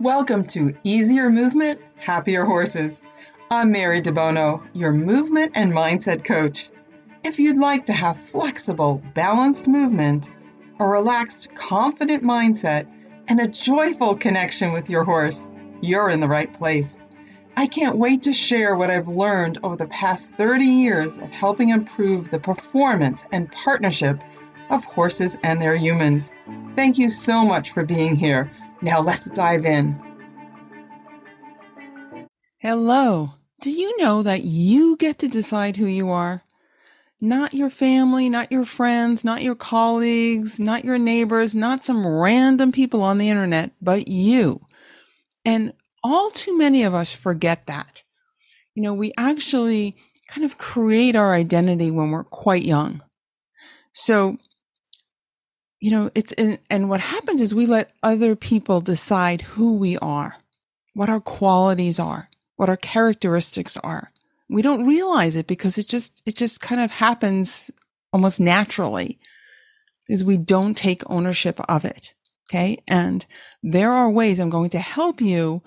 Welcome to Easier Movement, Happier Horses. I'm Mary DeBono, your movement and mindset coach. If you'd like to have flexible, balanced movement, a relaxed, confident mindset, and a joyful connection with your horse, you're in the right place. I can't wait to share what I've learned over the past 30 years of helping improve the performance and partnership of horses and their humans. Thank you so much for being here. Now let's dive in. Hello. Do you know that you get to decide who you are? Not your family, not your friends, not your colleagues, not your neighbors, not some random people on the internet, but you. And all too many of us forget that. You know, we actually kind of create our identity when we're quite young. So you know, it's, and what happens is we let other people decide who we are, what our qualities are, what our characteristics are. We don't realize it because it just, it just kind of happens almost naturally is we don't take ownership of it. Okay. And there are ways I'm going to help you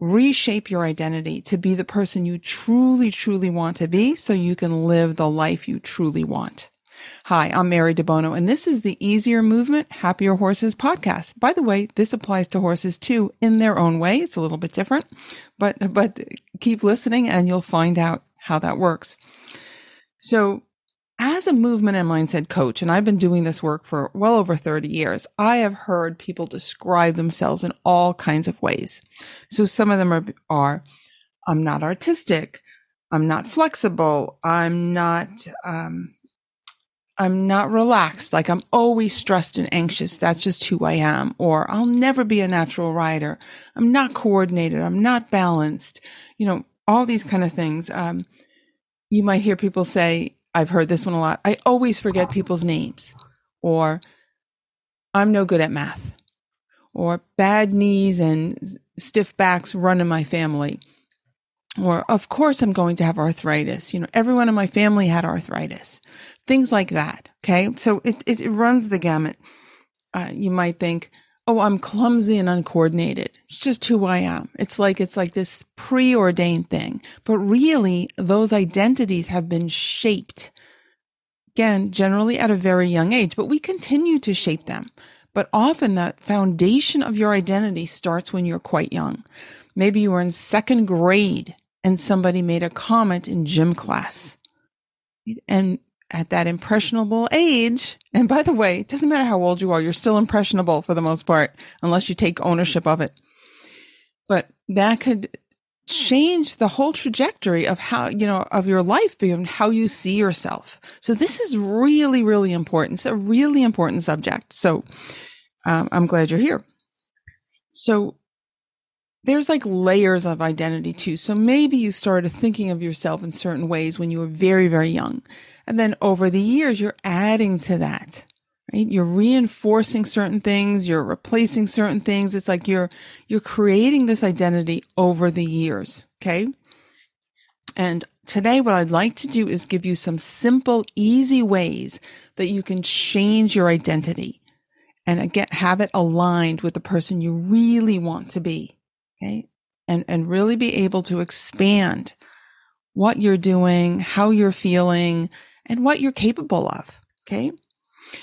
reshape your identity to be the person you truly, truly want to be so you can live the life you truly want. Hi, I'm Mary DeBono, and this is the Easier Movement, Happier Horses podcast. By the way, this applies to horses too in their own way. It's a little bit different, but, but keep listening and you'll find out how that works. So, as a movement and mindset coach, and I've been doing this work for well over 30 years, I have heard people describe themselves in all kinds of ways. So some of them are, are I'm not artistic. I'm not flexible. I'm not, um, I'm not relaxed. Like I'm always stressed and anxious. That's just who I am. Or I'll never be a natural rider. I'm not coordinated. I'm not balanced. You know, all these kind of things. Um, you might hear people say, I've heard this one a lot. I always forget people's names or I'm no good at math or bad knees and stiff backs run in my family or of course I'm going to have arthritis. You know, everyone in my family had arthritis, things like that. Okay. So it, it, it runs the gamut. Uh, you might think, oh, I'm clumsy and uncoordinated. It's just who I am. It's like, it's like this preordained thing. But really, those identities have been shaped again, generally at a very young age, but we continue to shape them. But often the foundation of your identity starts when you're quite young. Maybe you were in second grade and somebody made a comment in gym class. And at that impressionable age, and by the way, it doesn't matter how old you are, you're still impressionable for the most part, unless you take ownership of it. But that could change the whole trajectory of how, you know, of your life beyond how you see yourself. So this is really, really important. It's a really important subject. So um, I'm glad you're here. So there's like layers of identity too. So maybe you started thinking of yourself in certain ways when you were very, very young. And then over the years, you're adding to that, right? You're reinforcing certain things. You're replacing certain things. It's like you're, you're creating this identity over the years. Okay. And today, what I'd like to do is give you some simple, easy ways that you can change your identity and again, have it aligned with the person you really want to be. Okay. And, and really be able to expand what you're doing, how you're feeling, and what you're capable of. Okay.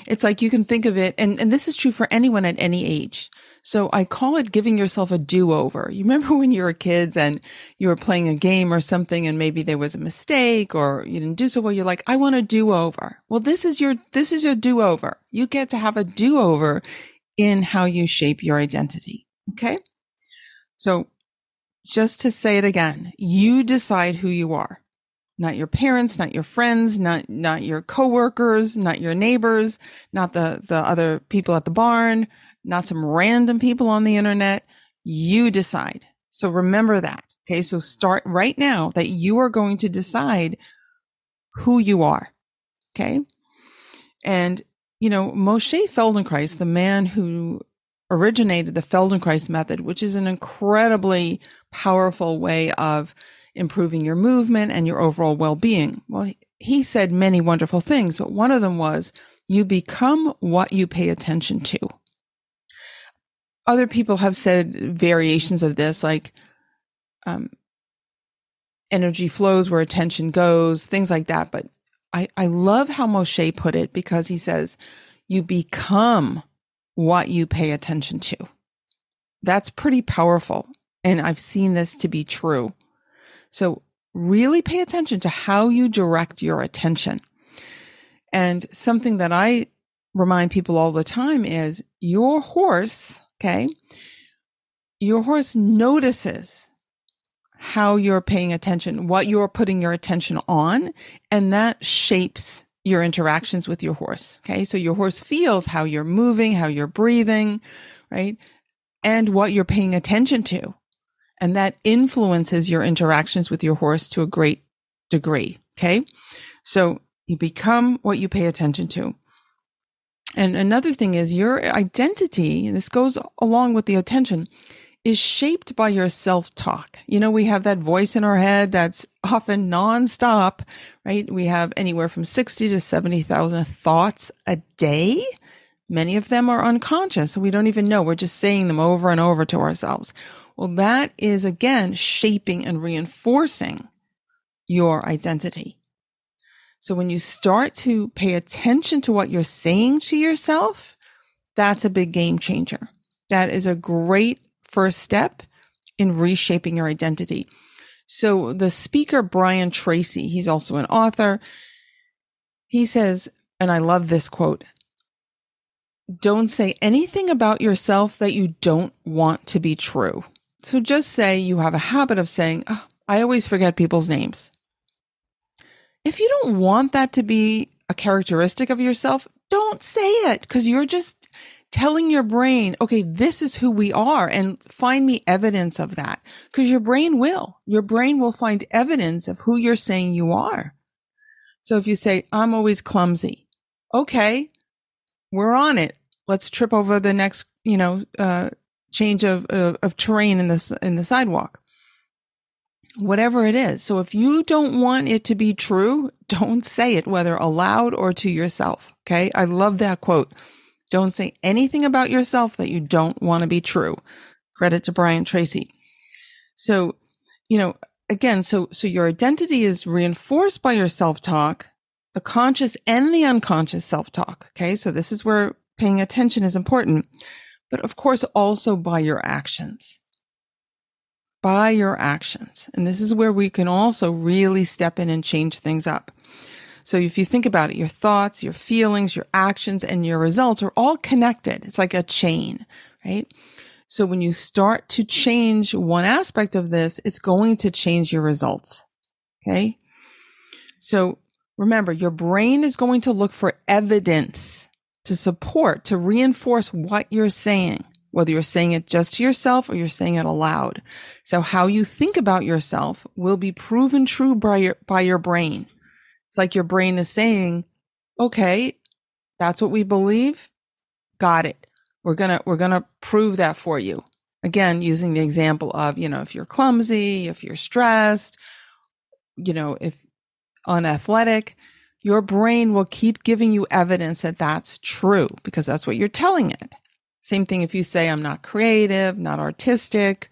It's like you can think of it, and, and this is true for anyone at any age. So I call it giving yourself a do over. You remember when you were kids and you were playing a game or something and maybe there was a mistake or you didn't do so well. You're like, I want a do over. Well, this is your, this is your do over. You get to have a do over in how you shape your identity. Okay. So just to say it again, you decide who you are. Not your parents, not your friends, not, not your coworkers, not your neighbors, not the, the other people at the barn, not some random people on the internet. You decide. So remember that. Okay. So start right now that you are going to decide who you are. Okay. And, you know, Moshe Feldenkrais, the man who originated the Feldenkrais method, which is an incredibly powerful way of improving your movement and your overall well-being. Well, he said many wonderful things, but one of them was you become what you pay attention to. other people have said variations of this, like um, energy flows where attention goes, things like that. But I, I love how Moshe put it because he says, you become what you pay attention to. That's pretty powerful. And I've seen this to be true. So really pay attention to how you direct your attention. And something that I remind people all the time is your horse, okay? Your horse notices how you're paying attention, what you're putting your attention on, and that shapes your interactions with your horse. Okay. So your horse feels how you're moving, how you're breathing, right? And what you're paying attention to. And that influences your interactions with your horse to a great degree. Okay. So you become what you pay attention to. And another thing is your identity, and this goes along with the attention, is shaped by your self talk. You know, we have that voice in our head that's often nonstop, right? We have anywhere from 60 to 70,000 thoughts a day. Many of them are unconscious. So we don't even know. We're just saying them over and over to ourselves. Well, that is again shaping and reinforcing your identity. So when you start to pay attention to what you're saying to yourself, that's a big game changer. That is a great first step in reshaping your identity. So the speaker, Brian Tracy, he's also an author. He says, and I love this quote don't say anything about yourself that you don't want to be true. So just say you have a habit of saying, oh, I always forget people's names. If you don't want that to be a characteristic of yourself, don't say it because you're just telling your brain, okay, this is who we are and find me evidence of that. Cause your brain will, your brain will find evidence of who you're saying you are. So if you say, I'm always clumsy. Okay. We're on it. Let's trip over the next, you know, uh, change of, of, of terrain in this, in the sidewalk. Whatever it is. So if you don't want it to be true, don't say it, whether aloud or to yourself. Okay. I love that quote. Don't say anything about yourself that you don't want to be true. Credit to Brian Tracy. So, you know, again, so, so your identity is reinforced by your self talk, the conscious and the unconscious self talk. Okay. So this is where paying attention is important, but of course also by your actions. By your actions. And this is where we can also really step in and change things up. So if you think about it, your thoughts, your feelings, your actions, and your results are all connected. It's like a chain, right? So when you start to change one aspect of this, it's going to change your results. Okay. So remember, your brain is going to look for evidence to support, to reinforce what you're saying, whether you're saying it just to yourself or you're saying it aloud. So how you think about yourself will be proven true by your, by your brain. It's like your brain is saying, okay, that's what we believe. Got it. We're going to, we're going to prove that for you. Again, using the example of, you know, if you're clumsy, if you're stressed, you know, if unathletic, your brain will keep giving you evidence that that's true because that's what you're telling it. Same thing if you say, I'm not creative, not artistic,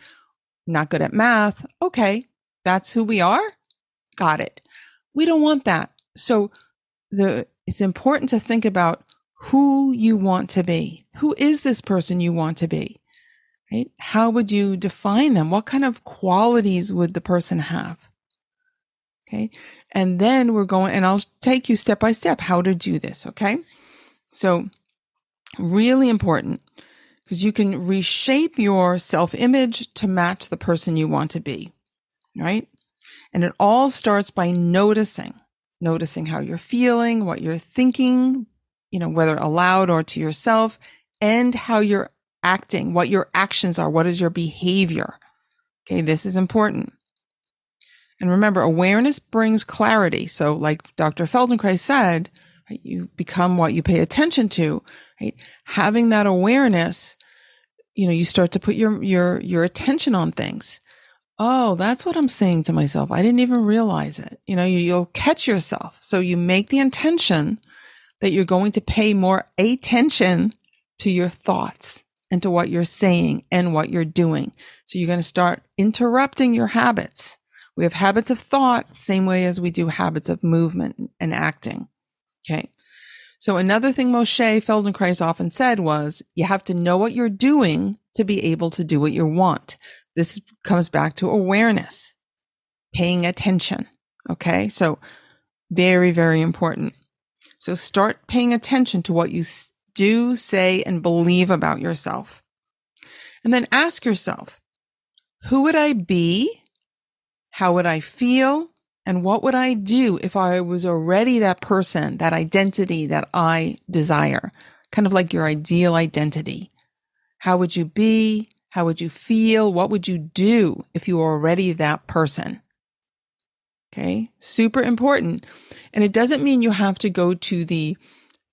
not good at math. Okay, that's who we are. Got it. We don't want that. So the it's important to think about who you want to be. Who is this person you want to be? Right? How would you define them? What kind of qualities would the person have? Okay. And then we're going, and I'll take you step by step how to do this. Okay. So, really important because you can reshape your self image to match the person you want to be. Right. And it all starts by noticing, noticing how you're feeling, what you're thinking, you know, whether aloud or to yourself, and how you're acting, what your actions are, what is your behavior. Okay, this is important. And remember, awareness brings clarity. So, like Dr. Feldenkrais said, right, you become what you pay attention to. Right, having that awareness, you know, you start to put your your your attention on things. Oh, that's what I'm saying to myself. I didn't even realize it. You know, you, you'll catch yourself. So you make the intention that you're going to pay more attention to your thoughts. and to what you're saying and what you're doing. So you're going to start interrupting your habits. We have habits of thought, same way as we do habits of movement and acting. Okay. So another thing Moshe Feldenkrais often said was you have to know what you're doing to be able to do what you want. This comes back to awareness, paying attention. Okay. So very, very important. So start paying attention to what you do, say, and believe about yourself. And then ask yourself, who would I be? How would I feel? And what would I do if I was already that person, that identity that I desire? Kind of like your ideal identity. How would you be? How would you feel? What would you do if you were already that person? Okay. Super important. And it doesn't mean you have to go to the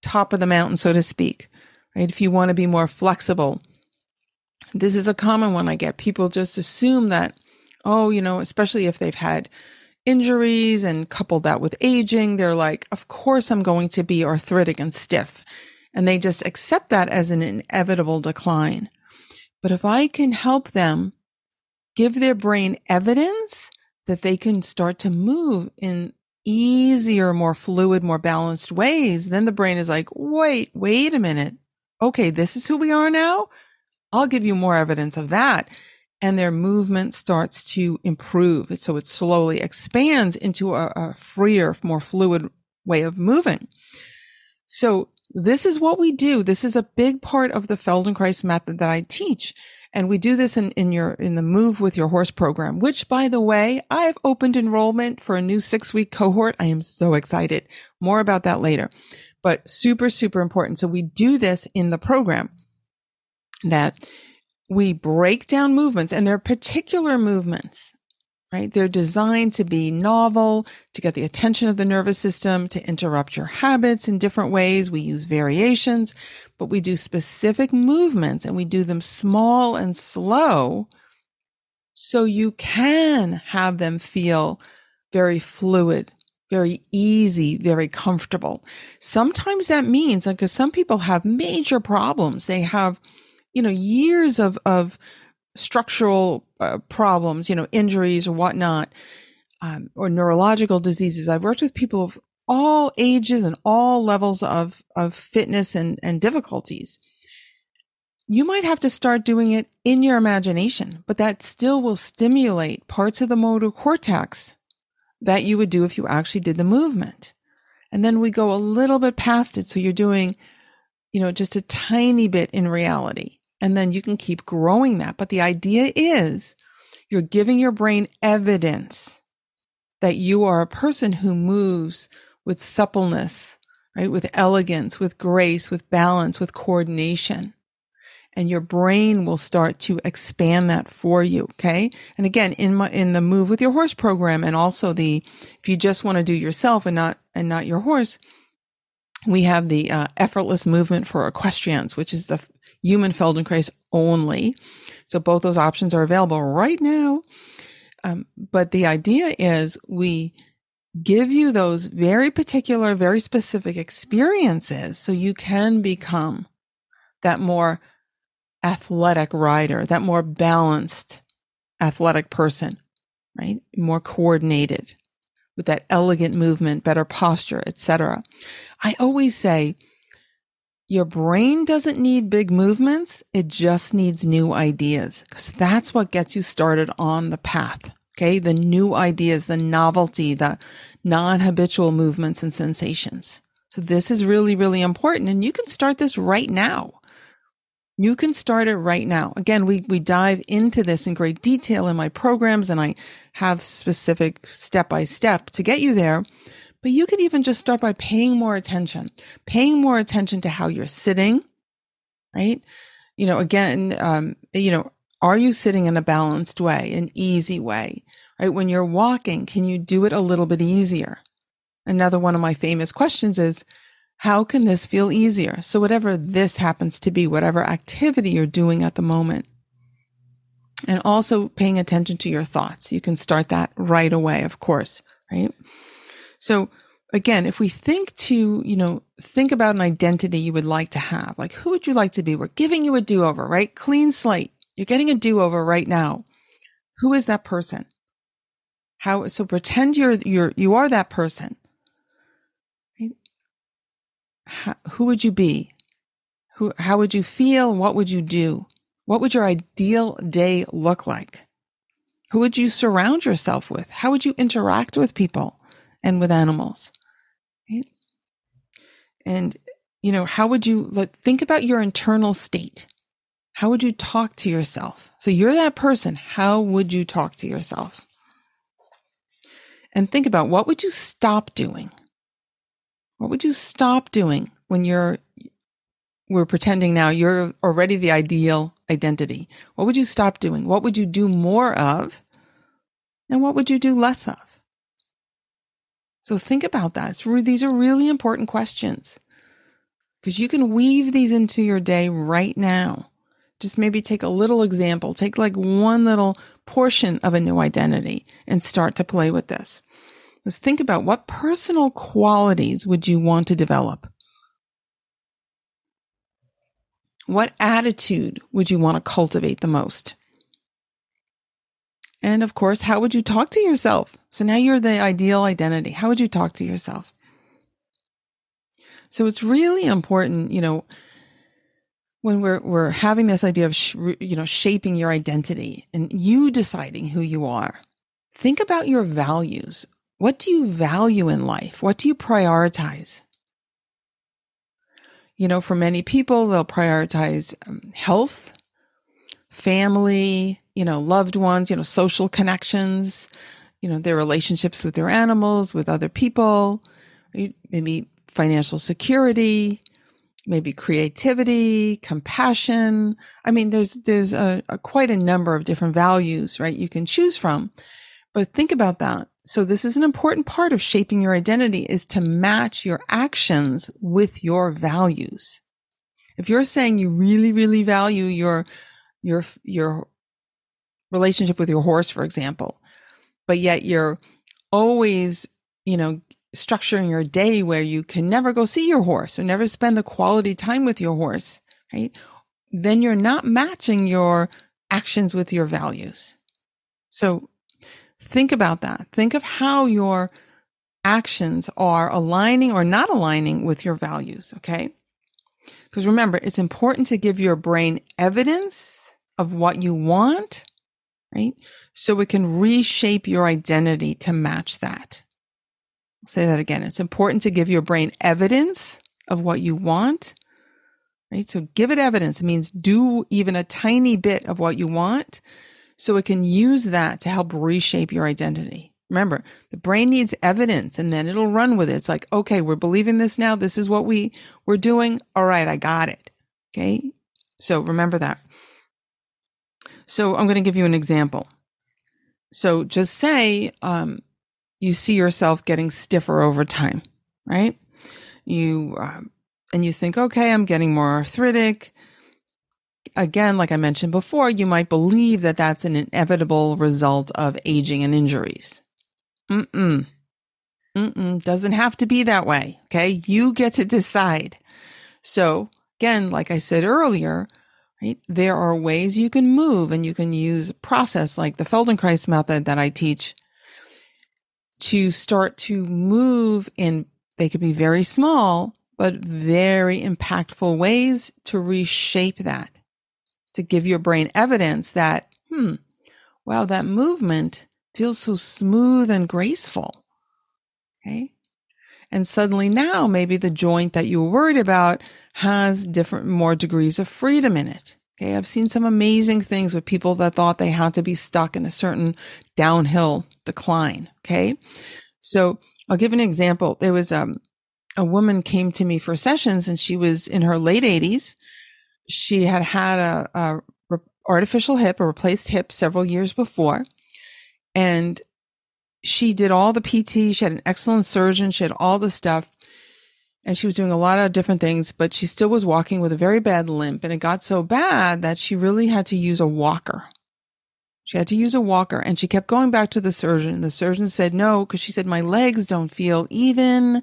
top of the mountain, so to speak, right? If you want to be more flexible, this is a common one I get. People just assume that, oh, you know, especially if they've had injuries and coupled that with aging, they're like, of course I'm going to be arthritic and stiff. And they just accept that as an inevitable decline. But if I can help them give their brain evidence that they can start to move in easier, more fluid, more balanced ways, then the brain is like, wait, wait a minute. Okay, this is who we are now. I'll give you more evidence of that and their movement starts to improve. So it slowly expands into a, a freer, more fluid way of moving. So this is what we do. This is a big part of the Feldenkrais method that I teach. And we do this in, in your, in the move with your horse program, which by the way, I've opened enrollment for a new six week cohort. I am so excited. More about that later, but super, super important. So we do this in the program that we break down movements and they're particular movements, right? They're designed to be novel, to get the attention of the nervous system, to interrupt your habits in different ways. We use variations, but we do specific movements and we do them small and slow so you can have them feel very fluid, very easy, very comfortable. Sometimes that means, because some people have major problems, they have you know, years of, of structural uh, problems, you know, injuries or whatnot, um, or neurological diseases. I've worked with people of all ages and all levels of, of fitness and, and difficulties. You might have to start doing it in your imagination, but that still will stimulate parts of the motor cortex that you would do if you actually did the movement. And then we go a little bit past it. So you're doing, you know, just a tiny bit in reality and then you can keep growing that. But the idea is you're giving your brain evidence that you are a person who moves with suppleness, right? With elegance, with grace, with balance, with coordination. And your brain will start to expand that for you. Okay. And again, in my, in the move with your horse program and also the, if you just want to do yourself and not, and not your horse, we have the uh, effortless movement for equestrians, which is the human Feldenkrais only. So both those options are available right now. Um, but the idea is we give you those very particular, very specific experiences so you can become that more athletic rider, that more balanced athletic person, right? More coordinated with that elegant movement, better posture, etc. I always say your brain doesn't need big movements. It just needs new ideas because that's what gets you started on the path. Okay. The new ideas, the novelty, the non habitual movements and sensations. So this is really, really important. And you can start this right now. You can start it right now. Again, we, we dive into this in great detail in my programs and I have specific step by step to get you there. But you could even just start by paying more attention, paying more attention to how you're sitting, right? You know, again, um, you know, are you sitting in a balanced way, an easy way, right? When you're walking, can you do it a little bit easier? Another one of my famous questions is, how can this feel easier? So whatever this happens to be, whatever activity you're doing at the moment. And also paying attention to your thoughts. You can start that right away, of course, right? So again, if we think to, you know, think about an identity you would like to have. Like, who would you like to be? We're giving you a do over, right? Clean slate. You're getting a do over right now. Who is that person? How, so pretend you're, you're, you are that person. How, who would you be? Who, how would you feel? What would you do? What would your ideal day look like? Who would you surround yourself with? How would you interact with people and with animals? Right? And, you know, how would you like, think about your internal state? How would you talk to yourself? So you're that person. How would you talk to yourself? And think about what would you stop doing? What would you stop doing when you're we're pretending now you're already the ideal identity. What would you stop doing? What would you do more of? And what would you do less of? So think about that. these are really important questions because you can weave these into your day right now. Just maybe take a little example, take like one little portion of a new identity and start to play with this. Let's think about what personal qualities would you want to develop? What attitude would you want to cultivate the most? And of course, how would you talk to yourself? So now you're the ideal identity. How would you talk to yourself? So it's really important, you know, when we're we're having this idea of sh- you know shaping your identity and you deciding who you are. Think about your values. What do you value in life? What do you prioritize? You know, for many people, they'll prioritize um, health, family, you know, loved ones, you know, social connections, you know, their relationships with their animals, with other people, maybe financial security, maybe creativity, compassion. I mean, there's, there's a, a quite a number of different values, right? You can choose from, but think about that. So this is an important part of shaping your identity is to match your actions with your values. If you're saying you really, really value your, your, your relationship with your horse, for example, but yet you're always, you know, structuring your day where you can never go see your horse or never spend the quality time with your horse, right? Then you're not matching your actions with your values. So Think about that. Think of how your actions are aligning or not aligning with your values. Okay. Because remember, it's important to give your brain evidence of what you want, right? So it can reshape your identity to match that. I'll say that again. It's important to give your brain evidence of what you want, right? So give it evidence. It means do even a tiny bit of what you want so it can use that to help reshape your identity. Remember, the brain needs evidence and then it'll run with it. It's like, okay, we're believing this now. This is what we we're doing. All right, I got it. Okay. So remember that. So I'm going to give you an example. So just say um, you see yourself getting stiffer over time, right? You um, and you think, okay, I'm getting more arthritic again, like I mentioned before, you might believe that that's an inevitable result of aging and injuries. Mm-mm. Mm-mm. Doesn't have to be that way. Okay. You get to decide. So again, like I said earlier, right, there are ways you can move and you can use process like the Feldenkrais method that I teach to start to move in, they could be very small, but very impactful ways to reshape that to give your brain evidence that, hmm, wow, that movement feels so smooth and graceful. Okay. And suddenly now maybe the joint that you were worried about has different, more degrees of freedom in it. Okay. I've seen some amazing things with people that thought they had to be stuck in a certain downhill decline. Okay. So I'll give an example. There was um, a woman came to me for sessions and she was in her late 80s she had had a, a artificial hip, a replaced hip several years before. And she did all the PT. She had an excellent surgeon. She had all the stuff. And she was doing a lot of different things, but she still was walking with a very bad limp. And it got so bad that she really had to use a walker. She had to use a walker and she kept going back to the surgeon. And the surgeon said no, because she said, my legs don't feel even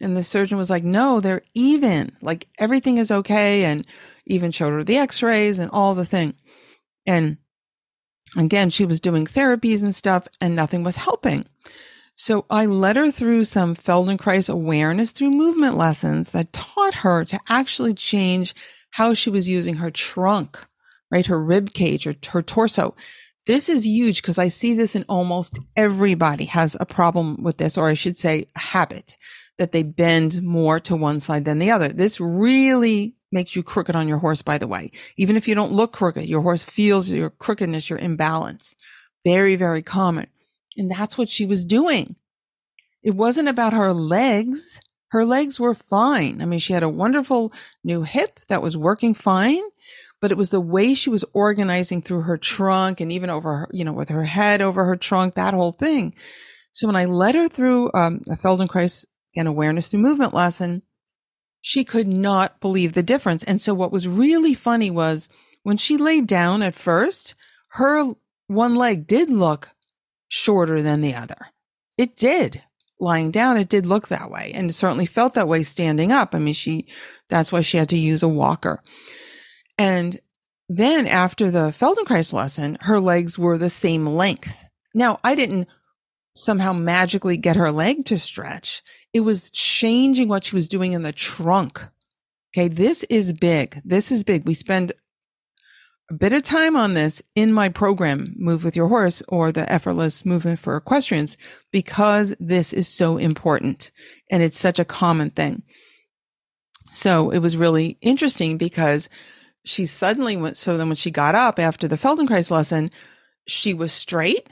And the surgeon was like, no, they're even. Like everything is okay. And even showed her the x rays and all the thing. And again, she was doing therapies and stuff, and nothing was helping. So I led her through some Feldenkrais awareness through movement lessons that taught her to actually change how she was using her trunk, right? Her rib cage or her torso. This is huge because I see this in almost everybody has a problem with this, or I should say habit that they bend more to one side than the other. This really makes you crooked on your horse, by the way. Even if you don't look crooked, your horse feels your crookedness, your imbalance. Very, very common. And that's what she was doing. It wasn't about her legs. Her legs were fine. I mean, she had a wonderful new hip that was working fine, but it was the way she was organizing through her trunk and even over her, you know, with her head over her trunk, that whole thing. So when I led her through um, a Feldenkrais and awareness through movement lesson, she could not believe the difference. And so what was really funny was when she laid down at first, her one leg did look shorter than the other. It did. Lying down, it did look that way. And it certainly felt that way standing up. I mean, she, that's why she had to use a walker. And then after the Feldenkrais lesson, her legs were the same length. Now, I didn't somehow magically get her leg to stretch. It was changing what she was doing in the trunk. Okay. This is big. This is big. We spend a bit of time on this in my program, Move with Your Horse or the effortless movement for equestrians, because this is so important and it's such a common thing. So it was really interesting because she suddenly went. So then when she got up after the Feldenkrais lesson, she was straight.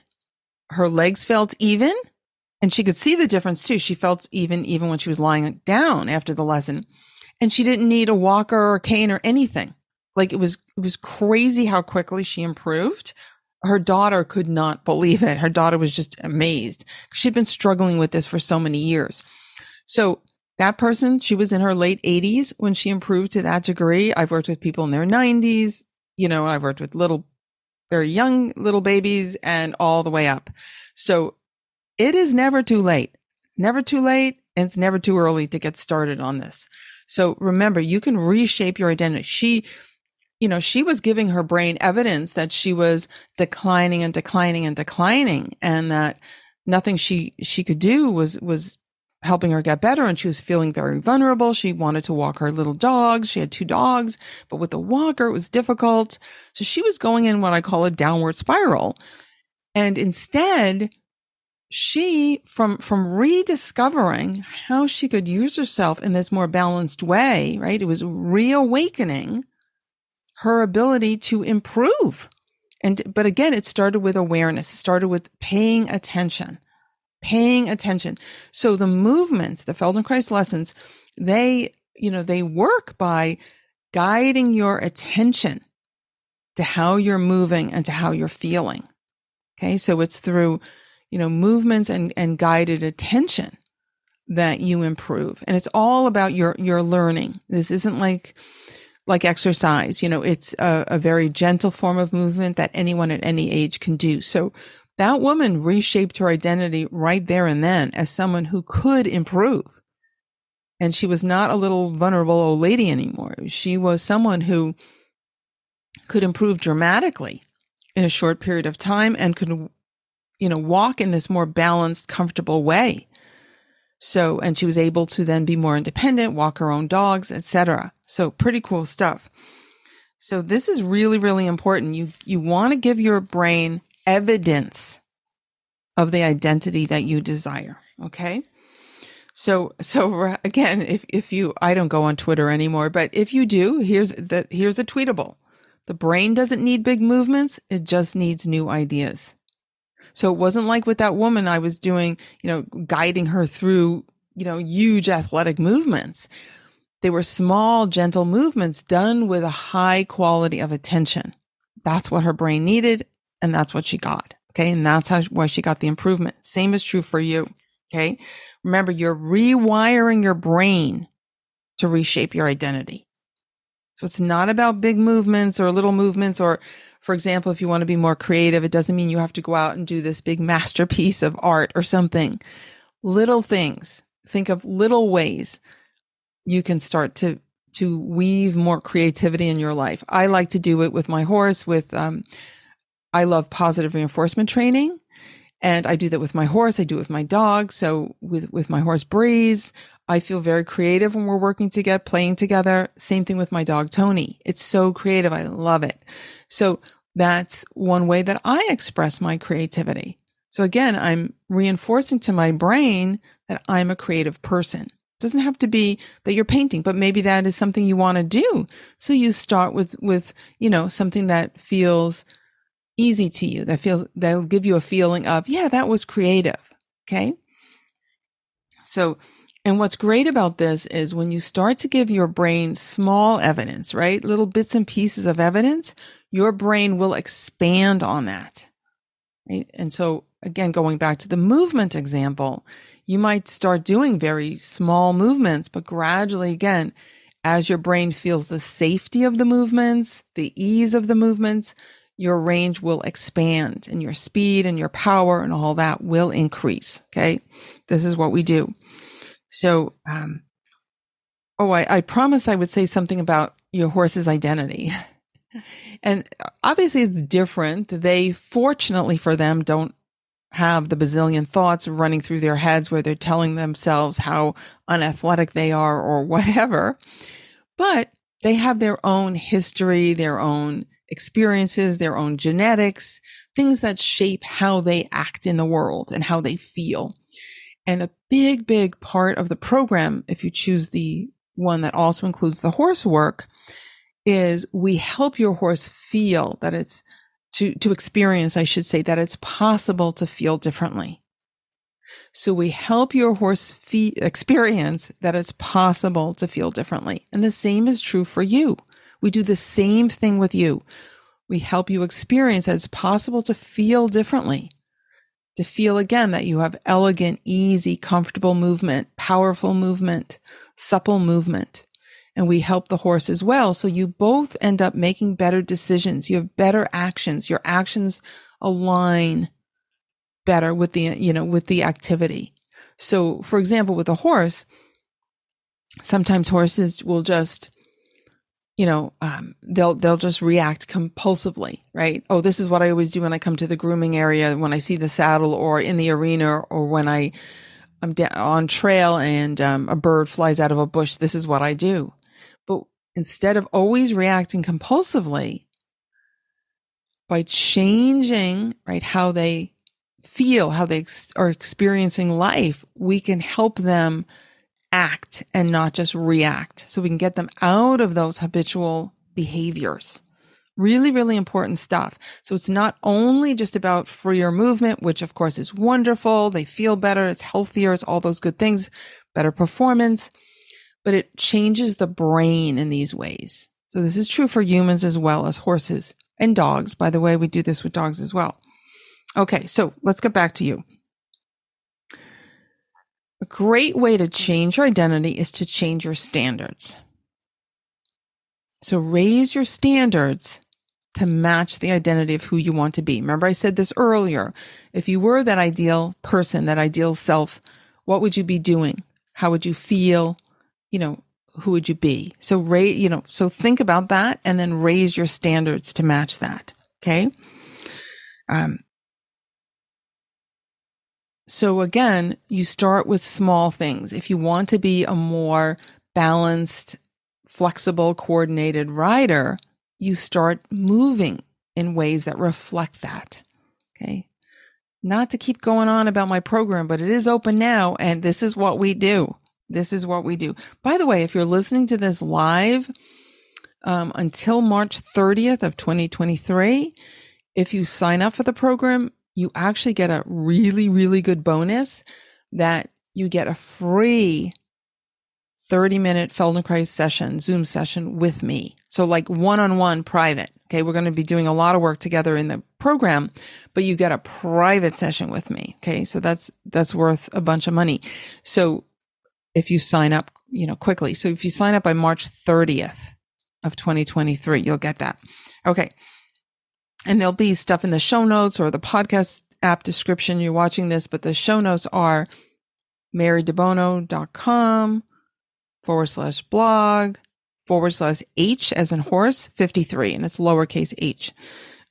Her legs felt even and she could see the difference too. She felt even, even when she was lying down after the lesson and she didn't need a walker or a cane or anything. Like it was, it was crazy how quickly she improved. Her daughter could not believe it. Her daughter was just amazed. She'd been struggling with this for so many years. So that person, she was in her late 80s when she improved to that degree. I've worked with people in their 90s. You know, I've worked with little, very young little babies and all the way up. So it is never too late. It's never too late and it's never too early to get started on this. So remember, you can reshape your identity. She, you know, she was giving her brain evidence that she was declining and declining and declining and that nothing she, she could do was, was helping her get better. And she was feeling very vulnerable. She wanted to walk her little dogs. She had two dogs, but with the walker, it was difficult. So she was going in what I call a downward spiral. And instead, she from from rediscovering how she could use herself in this more balanced way right it was reawakening her ability to improve. And but again it started with awareness. It started with paying attention paying attention. So the movements the feldenkrais lessons they you know they work by guiding your attention to how you're moving and to how you're feeling. Okay? So it's through you know, movements and, and guided attention that you improve. And it's all about your, your learning. This isn't like, like exercise. You know, it's a, a very gentle form of movement that anyone at any age can do. So that woman reshaped her identity right there and then as someone who could improve. And she was not a little vulnerable old lady anymore. She was someone who could improve dramatically in a short period of time and could you know, walk in this more balanced, comfortable way. So, and she was able to then be more independent, walk her own dogs, etc. So, pretty cool stuff. So, this is really, really important. You you want to give your brain evidence of the identity that you desire. Okay. So, so again, if if you, I don't go on Twitter anymore, but if you do, here's the here's a tweetable. The brain doesn't need big movements; it just needs new ideas. So it wasn't like with that woman I was doing, you know, guiding her through, you know, huge athletic movements. They were small, gentle movements done with a high quality of attention. That's what her brain needed. And that's what she got. Okay. And that's how, why she got the improvement. Same is true for you. Okay. Remember, you're rewiring your brain to reshape your identity. So it's not about big movements or little movements or for example, if you want to be more creative, it doesn't mean you have to go out and do this big masterpiece of art or something. Little things, think of little ways you can start to to weave more creativity in your life. I like to do it with my horse with um I love positive reinforcement training and I do that with my horse. I do it with my dog. So with, with my horse Breeze, I feel very creative when we're working together, playing together. Same thing with my dog Tony. It's so creative. I love it. So that's one way that I express my creativity. So again, I'm reinforcing to my brain that I'm a creative person. It doesn't have to be that you're painting, but maybe that is something you want to do. So you start with, with, you know, something that feels easy to you, that feels, that'll give you a feeling of, yeah, that was creative. Okay. So, and what's great about this is when you start to give your brain small evidence, right? Little bits and pieces of evidence, your brain will expand on that. Right. And so again, going back to the movement example, you might start doing very small movements, but gradually again, as your brain feels the safety of the movements, the ease of the movements, your range will expand and your speed and your power and all that will increase. Okay. This is what we do. So, um, oh, I, I promise I would say something about your horse's identity. and obviously it's different. They, fortunately for them, don't have the bazillion thoughts running through their heads where they're telling themselves how unathletic they are or whatever. But they have their own history, their own experiences, their own genetics, things that shape how they act in the world and how they feel. And a big, big part of the program, if you choose the one that also includes the horse work, is we help your horse feel that it's to, to experience, I should say, that it's possible to feel differently. So we help your horse fee- experience that it's possible to feel differently. And the same is true for you. We do the same thing with you. We help you experience that it's possible to feel differently, to feel again that you have elegant, easy, comfortable movement, powerful movement, supple movement and we help the horse as well. So you both end up making better decisions. You have better actions. Your actions align better with the, you know, with the activity. So for example, with a horse, sometimes horses will just, you know, um, they'll, they'll just react compulsively, right? Oh, this is what I always do when I come to the grooming area, when I see the saddle or in the arena or when I, I'm on trail and um, a bird flies out of a bush. This is what I do But instead of always reacting compulsively by changing right how they feel how they ex- are experiencing life we can help them act and not just react so we can get them out of those habitual behaviors really really important stuff so it's not only just about freer movement which of course is wonderful they feel better it's healthier it's all those good things better performance but it changes the brain in these ways. So this is true for humans as well as horses and dogs. By the way, we do this with dogs as well. Okay, so let's get back to you. A great way to change your identity is to change your standards. So raise your standards to match the identity of who you want to be. Remember, I said this earlier. If you were that ideal person, that ideal self, what would you be doing? How would you feel? you know, who would you be? So raise, you know, so think about that and then raise your standards to match that. Okay. Um, so again, you start with small things. If you want to be a more balanced, flexible, coordinated rider, you start moving in ways that reflect that. Okay. Not to keep going on about my program, but it is open now and this is what we do. This is what we do. By the way, if you're listening to this live um, until March 30th of 2023, if you sign up for the program, you actually get a really, really good bonus that you get a free 30 minute Feldenkrais session, Zoom session with me. So like one on one private. Okay. We're going to be doing a lot of work together in the program, but you get a private session with me. Okay. So that's, that's worth a bunch of money. So if you sign up, you know, quickly. So if you sign up by March 30th of 2023, you'll get that. Okay. And there'll be stuff in the show notes or the podcast app description. You're watching this, but the show notes are marydebono.com forward slash blog forward slash H as in horse 53, and it's lowercase h.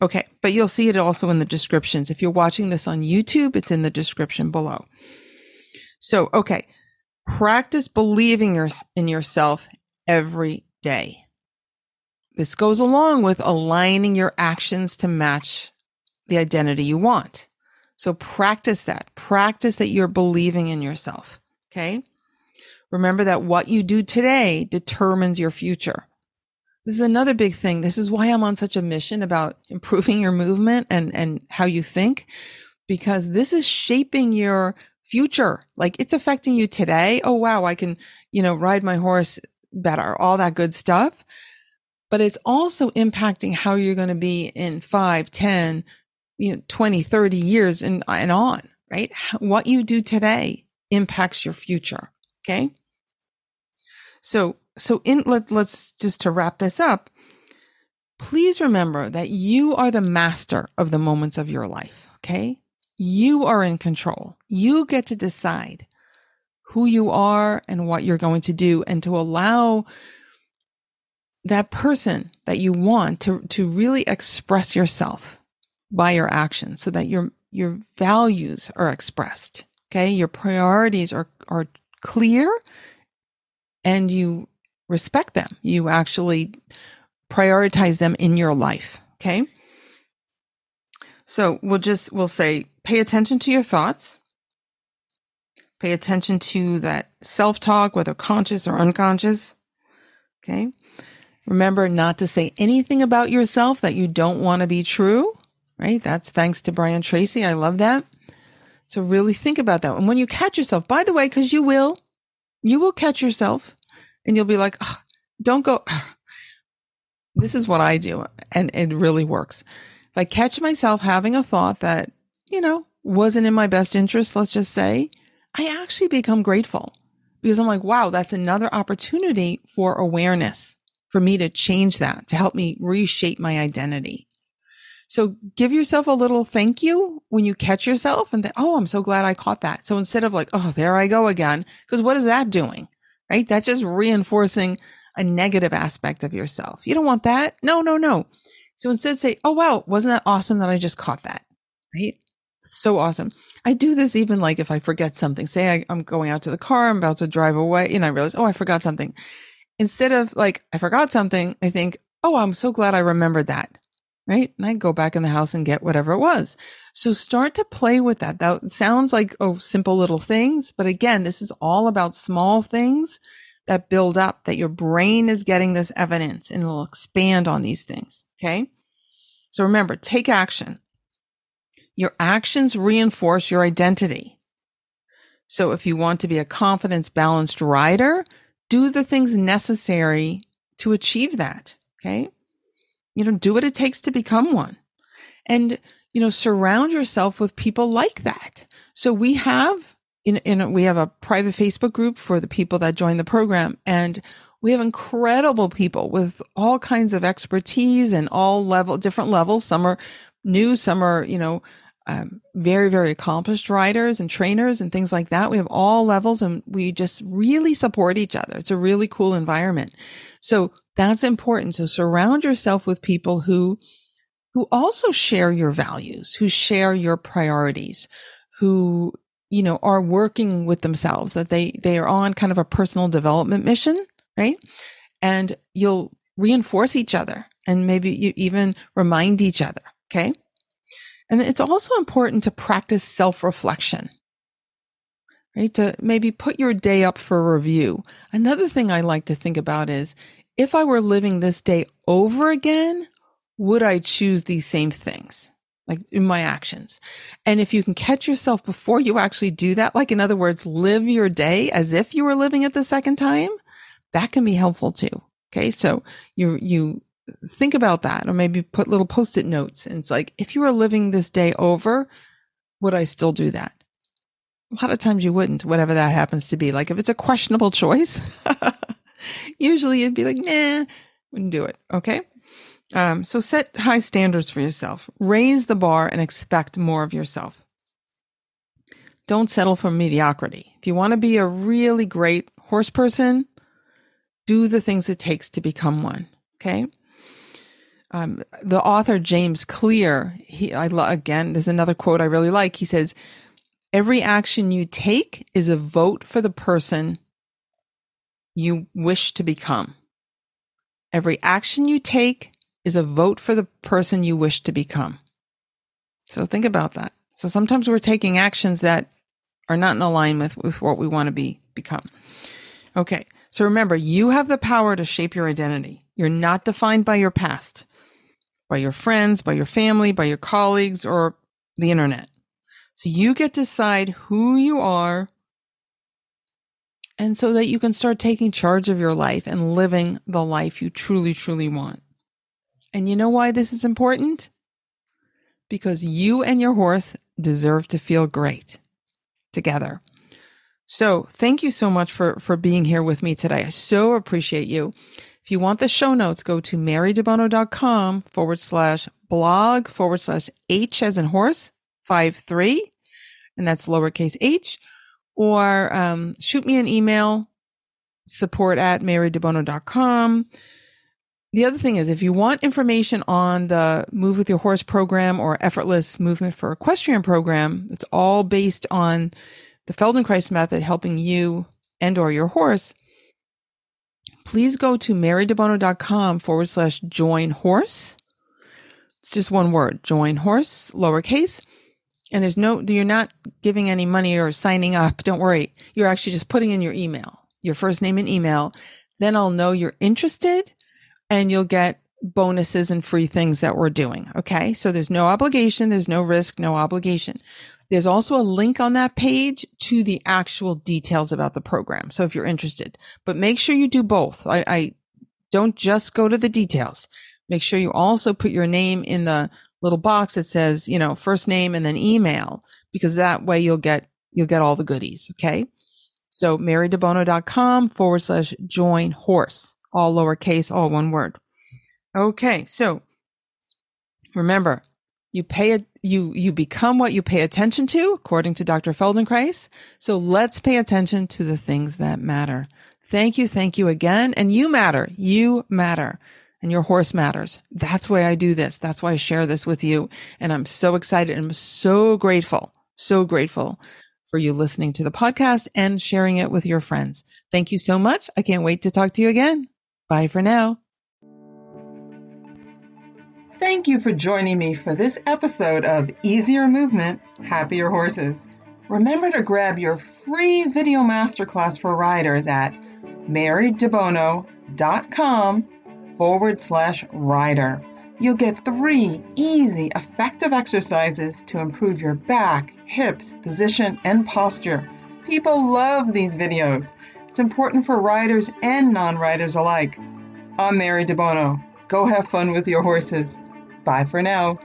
Okay, but you'll see it also in the descriptions. If you're watching this on YouTube, it's in the description below. So, okay, practice believing your, in yourself every day. This goes along with aligning your actions to match the identity you want. So practice that. Practice that you're believing in yourself. Okay. Remember that what you do today determines your future. This is another big thing. This is why I'm on such a mission about improving your movement and, and how you think, because this is shaping your future. Like it's affecting you today. Oh, wow. I can, you know, ride my horse better, all that good stuff. But it's also impacting how you're going to be in five, 10, you know, 20, 30 years and, and on, right? What you do today impacts your future. Okay. So, so in, let, let's just to wrap this up, please remember that you are the master of the moments of your life. Okay. You are in control. You get to decide who you are and what you're going to do and to allow that person that you want to, to really express yourself by your actions so that your, your values are expressed. Okay. Your priorities are, are clear and you respect them. You actually prioritize them in your life. Okay. So we'll just, we'll say, pay attention to your thoughts. Pay attention to that self talk, whether conscious or unconscious. Okay. Remember not to say anything about yourself that you don't want to be true, right? That's thanks to Brian Tracy. I love that. So really think about that. And when you catch yourself, by the way, because you will, you will catch yourself and you'll be like, oh, don't go. This is what I do. And it really works. If I catch myself having a thought that, you know, wasn't in my best interest, let's just say, I actually become grateful because I'm like, wow, that's another opportunity for awareness for me to change that, to help me reshape my identity. So give yourself a little thank you when you catch yourself and think, oh, I'm so glad I caught that. So instead of like, oh, there I go again, because what is that doing? Right? That's just reinforcing a negative aspect of yourself. You don't want that. No, no, no. So instead say, oh, wow, wasn't that awesome that I just caught that? Right? So awesome. I do this even like if I forget something. Say I, am going out to the car, I'm about to drive away, and I realize, oh, I forgot something instead of like, I forgot something, I think, oh, I'm so glad I remembered that. Right. And I go back in the house and get whatever it was. So start to play with that. That sounds like, oh, simple little things. But again, this is all about small things that build up, that your brain is getting this evidence and it'll expand on these things. Okay. So remember, take action. Your actions reinforce your identity. So if you want to be a confidence balanced rider, do the things necessary to achieve that. Okay. You know, do what it takes to become one. And, you know, surround yourself with people like that. So we have in, in we have a private Facebook group for the people that join the program and we have incredible people with all kinds of expertise and all level different levels. Some are new, some are, you know, um, very, very accomplished riders and trainers and things like that. We have all levels and we just really support each other. It's a really cool environment. So that's important. So surround yourself with people who, who also share your values, who share your priorities, who, you know, are working with themselves, that they, they are on kind of a personal development mission, right? And you'll reinforce each other and maybe you even remind each other. Okay. And it's also important to practice self reflection, right? To maybe put your day up for review. Another thing I like to think about is if I were living this day over again, would I choose these same things? Like in my actions. And if you can catch yourself before you actually do that, like in other words, live your day as if you were living it the second time, that can be helpful too. Okay. So you, you think about that or maybe put little post-it notes. And it's like if you were living this day over would i still do that? A lot of times you wouldn't whatever that happens to be. Like if it's a questionable choice usually you'd be like nah wouldn't do it. Okay? Um, so set high standards for yourself. Raise the bar and expect more of yourself. Don't settle for mediocrity. If you want to be a really great horse person, do the things it takes to become one. Okay. Um, the author James Clear, he, I again, there's another quote I really like. He says, "Every action you take is a vote for the person you wish to become. Every action you take is a vote for the person you wish to become." So think about that. So sometimes we're taking actions that are not in alignment with, with what we want to be become. Okay. So remember, you have the power to shape your identity. You're not defined by your past, by your friends, by your family, by your colleagues, or the internet. So you get to decide who you are and so that you can start taking charge of your life and living the life you truly, truly want. And you know why this is important? Because you and your horse deserve to feel great together. So thank you so much for, for being here with me today. I so appreciate you. If you want the show notes, go to marydebono.com forward slash blog forward slash H as in horse five three, and that's lowercase h, or um, shoot me an email, support at marydebono.com. The other thing is, if you want information on the Move with Your Horse program or Effortless Movement for Equestrian program, it's all based on the Feldenkrais method helping you and or your horse, please go to marydebono.com forward slash join horse. It's just one word, join horse, lowercase. And there's no, you're not giving any money or signing up. Don't worry. You're actually just putting in your email, your first name and email. Then I'll know you're interested and you'll get bonuses and free things that we're doing. Okay. So there's no obligation. There's no risk, no obligation. There's also a link on that page to the actual details about the program. So if you're interested, but make sure you do both. I, I don't just go to the details. Make sure you also put your name in the little box that says, you know, first name and then email, because that way you'll get, you'll get all the goodies. Okay. So marydebono.com forward slash join horse, all lowercase, all one word. Okay. So remember, you pay it, you, you become what you pay attention to, according to Dr. Feldenkrais. So let's pay attention to the things that matter. Thank you. Thank you again. And you matter. You matter. And your horse matters. That's why I do this. That's why I share this with you. And I'm so excited. and I'm so grateful, so grateful for you listening to the podcast and sharing it with your friends. Thank you so much. I can't wait to talk to you again. Bye for now. Thank you for joining me for this episode of Easier Movement, Happier Horses. Remember to grab your free video masterclass for riders at marydebono.com forward slash rider. You'll get three easy, effective exercises to improve your back, hips, position, and posture. People love these videos. It's important for riders and non riders alike. I'm Mary DeBono. Go have fun with your horses. Bye for now.